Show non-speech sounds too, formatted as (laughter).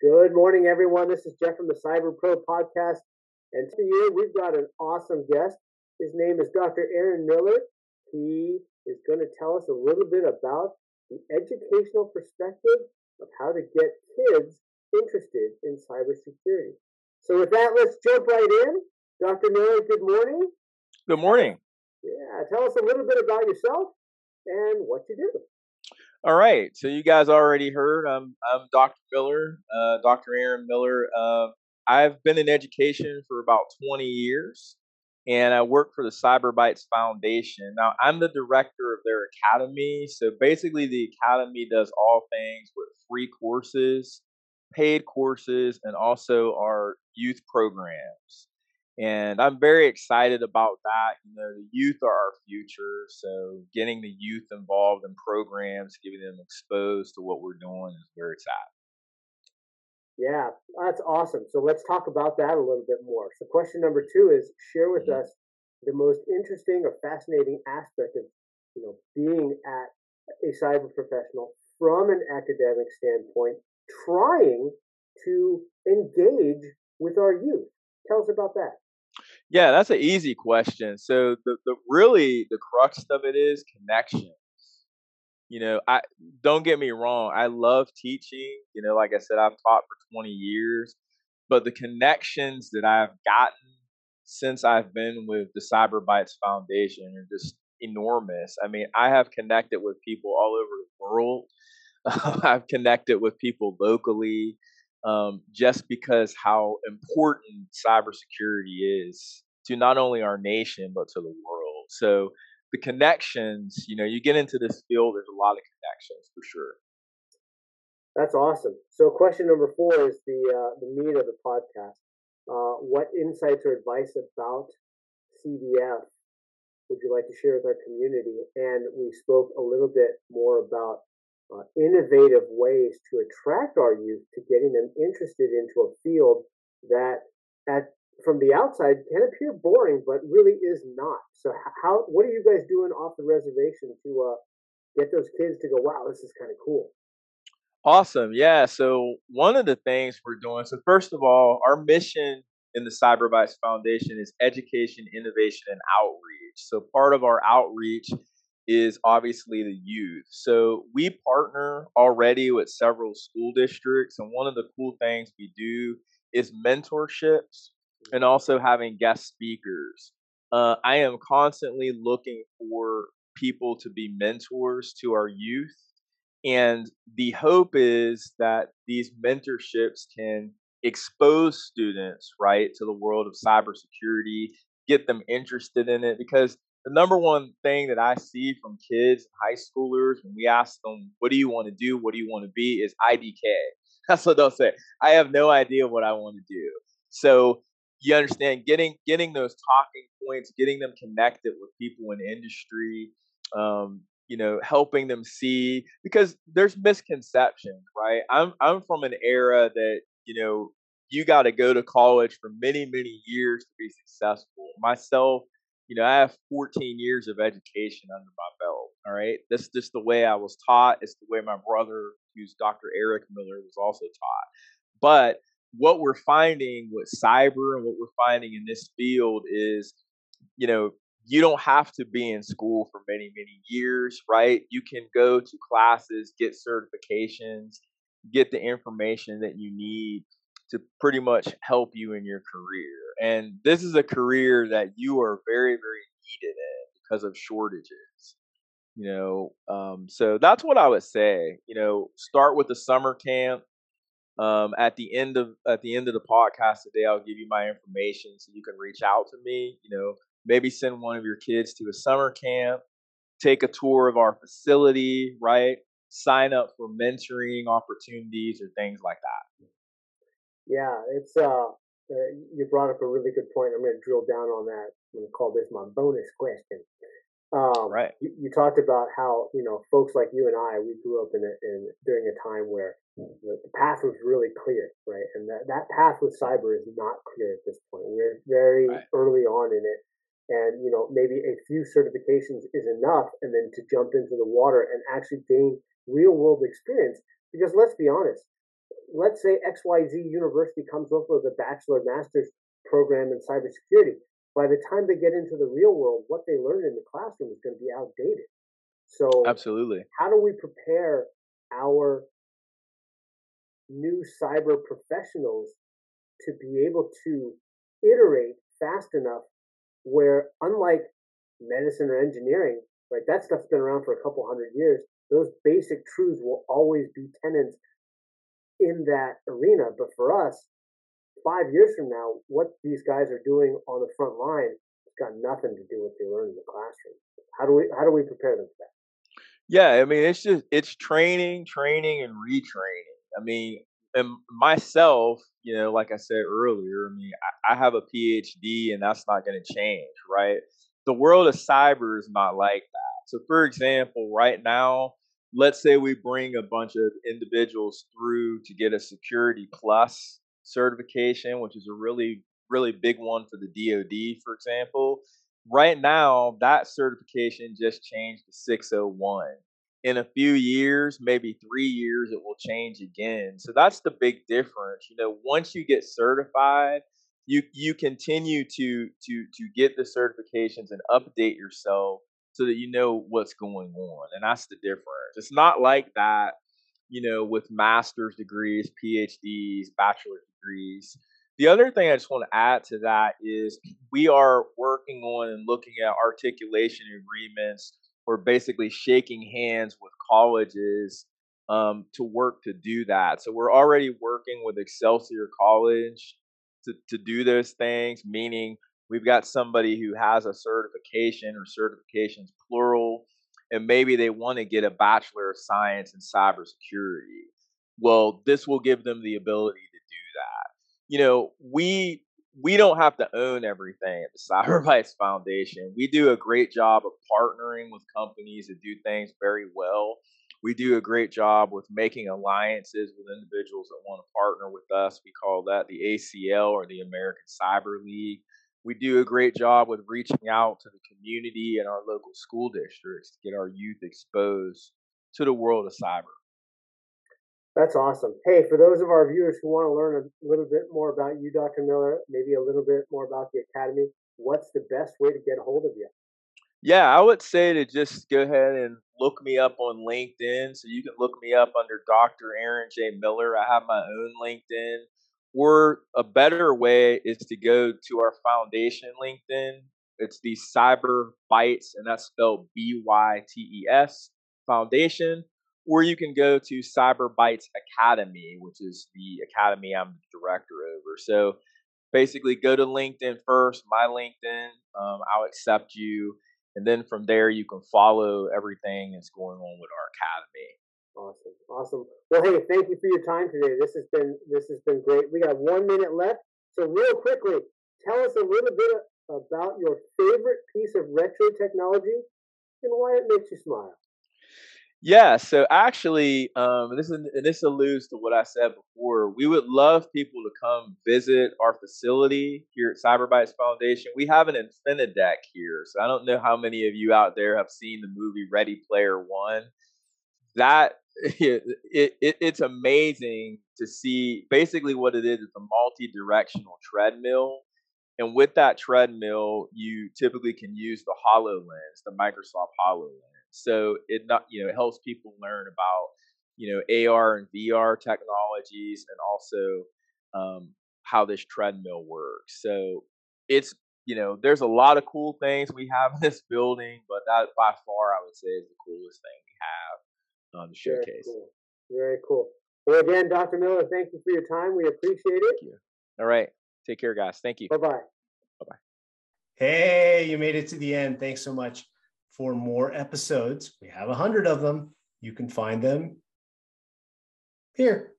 Good morning, everyone. This is Jeff from the Cyber Pro podcast. And today we've got an awesome guest. His name is Dr. Aaron Miller. He is going to tell us a little bit about the educational perspective of how to get kids interested in cybersecurity. So, with that, let's jump right in. Dr. Miller, good morning. Good morning. Yeah, tell us a little bit about yourself and what you do. All right. So you guys already heard. I'm I'm Dr. Miller, uh, Dr. Aaron Miller. Uh, I've been in education for about 20 years, and I work for the CyberBytes Foundation. Now I'm the director of their academy. So basically, the academy does all things with free courses, paid courses, and also our youth programs and I'm very excited about that. You know, the youth are our future, so getting the youth involved in programs, giving them exposed to what we're doing is where it's at. Yeah, that's awesome. So let's talk about that a little bit more. So question number two is share with mm-hmm. us the most interesting or fascinating aspect of you know being at a cyber professional from an academic standpoint, trying to engage with our youth. Tell us about that. Yeah, that's an easy question. So the, the really the crux of it is connections. You know, I don't get me wrong, I love teaching. You know, like I said, I've taught for 20 years, but the connections that I've gotten since I've been with the CyberBytes Foundation are just enormous. I mean, I have connected with people all over the world. (laughs) I've connected with people locally um, just because how important cybersecurity is to not only our nation but to the world. So the connections, you know, you get into this field, there's a lot of connections for sure. That's awesome. So question number four is the uh, the meat of the podcast. Uh, what insights or advice about CBF would you like to share with our community? And we spoke a little bit more about uh, innovative ways to attract our youth to getting them interested into a field that at from the outside can appear boring but really is not. So how what are you guys doing off the reservation to uh, get those kids to go wow this is kind of cool awesome yeah so one of the things we're doing so first of all our mission in the cyberbytes foundation is education innovation and outreach. So part of our outreach is obviously the youth. So we partner already with several school districts, and one of the cool things we do is mentorships and also having guest speakers. Uh, I am constantly looking for people to be mentors to our youth. And the hope is that these mentorships can expose students, right, to the world of cybersecurity, get them interested in it because the number one thing that I see from kids, high schoolers, when we ask them, what do you want to do? What do you want to be? is IDK. (laughs) That's what they'll say. I have no idea what I want to do. So you understand getting getting those talking points, getting them connected with people in industry, um, you know, helping them see because there's misconceptions, right? I'm I'm from an era that, you know, you got to go to college for many, many years to be successful. Myself, you know, I have 14 years of education under my belt. All right. That's just the way I was taught. It's the way my brother, who's Dr. Eric Miller, was also taught. But what we're finding with cyber and what we're finding in this field is, you know, you don't have to be in school for many, many years, right? You can go to classes, get certifications, get the information that you need to pretty much help you in your career. And this is a career that you are very, very needed in because of shortages. You know, um, so that's what I would say. You know, start with the summer camp. Um, at the end of at the end of the podcast today, I'll give you my information so you can reach out to me. You know, maybe send one of your kids to a summer camp, take a tour of our facility, right? Sign up for mentoring opportunities or things like that. Yeah, it's uh, uh, you brought up a really good point. I'm going to drill down on that. I'm going to call this my bonus question. Um, right. You, you, talked about how you know folks like you and I we grew up in, a, in during a time where the, the, path was really clear, right? And that that path with cyber is not clear at this point. We're very right. early on in it, and you know maybe a few certifications is enough, and then to jump into the water and actually gain real world experience. Because let's be honest, let's say XYZ University comes up with a bachelor master's program in cybersecurity. By the time they get into the real world, what they learned in the classroom is going to be outdated. So, absolutely, how do we prepare our new cyber professionals to be able to iterate fast enough where, unlike medicine or engineering, right, that stuff's been around for a couple hundred years. Those basic truths will always be tenants in that arena. But for us, five years from now, what these guys are doing on the front line has got nothing to do with what they learn in the classroom. How do we how do we prepare them for that? Yeah, I mean it's just it's training, training, and retraining. I mean, and myself, you know, like I said earlier, I mean, I, I have a PhD, and that's not going to change, right? The world of cyber is not like that. So, for example, right now, let's say we bring a bunch of individuals through to get a Security Plus certification, which is a really, really big one for the DoD, for example. Right now, that certification just changed to 601. In a few years, maybe three years, it will change again. So that's the big difference. You know, once you get certified, you you continue to to to get the certifications and update yourself so that you know what's going on. And that's the difference. It's not like that, you know, with master's degrees, PhDs, bachelor degrees. The other thing I just want to add to that is we are working on and looking at articulation agreements or basically shaking hands with colleges um, to work to do that. So we're already working with Excelsior College to, to do those things, meaning we've got somebody who has a certification or certifications plural, and maybe they want to get a Bachelor of Science in cybersecurity. Well, this will give them the ability to do that. You know, we we don't have to own everything at the (laughs) Cyberbytes Foundation. We do a great job of partnering with companies that do things very well. We do a great job with making alliances with individuals that want to partner with us. We call that the ACL or the American Cyber League we do a great job with reaching out to the community and our local school districts to get our youth exposed to the world of cyber. That's awesome. Hey, for those of our viewers who want to learn a little bit more about you, Dr. Miller, maybe a little bit more about the Academy, what's the best way to get a hold of you? Yeah, I would say to just go ahead and look me up on LinkedIn. So you can look me up under Dr. Aaron J. Miller. I have my own LinkedIn. Or a better way is to go to our foundation LinkedIn. It's the Cyber Bytes, and that's spelled B Y T E S Foundation. Or you can go to Cyber Bytes Academy, which is the academy I'm the director over. So basically, go to LinkedIn first, my LinkedIn. Um, I'll accept you. And then from there, you can follow everything that's going on with our academy. Awesome, awesome. Well, hey, thank you for your time today. This has been this has been great. We got one minute left, so real quickly, tell us a little bit about your favorite piece of retro technology and why it makes you smile. Yeah, so actually, um, this is this alludes to what I said before. We would love people to come visit our facility here at Cyberbytes Foundation. We have an Infinadeck here, so I don't know how many of you out there have seen the movie Ready Player One that (laughs) it, it, it's amazing to see basically what it is it's a multi-directional treadmill and with that treadmill you typically can use the hololens the microsoft hololens. So it not you know it helps people learn about you know ar and vr technologies and also um, how this treadmill works. So it's you know there's a lot of cool things we have in this building but that by far i would say is the coolest thing we have on the showcase. Very cool. Very cool. Well, again, Dr. Miller, thank you for your time. We appreciate it. Thank you. All right. Take care, guys. Thank you. Bye bye. Bye bye. Hey, you made it to the end. Thanks so much for more episodes. We have a hundred of them. You can find them here.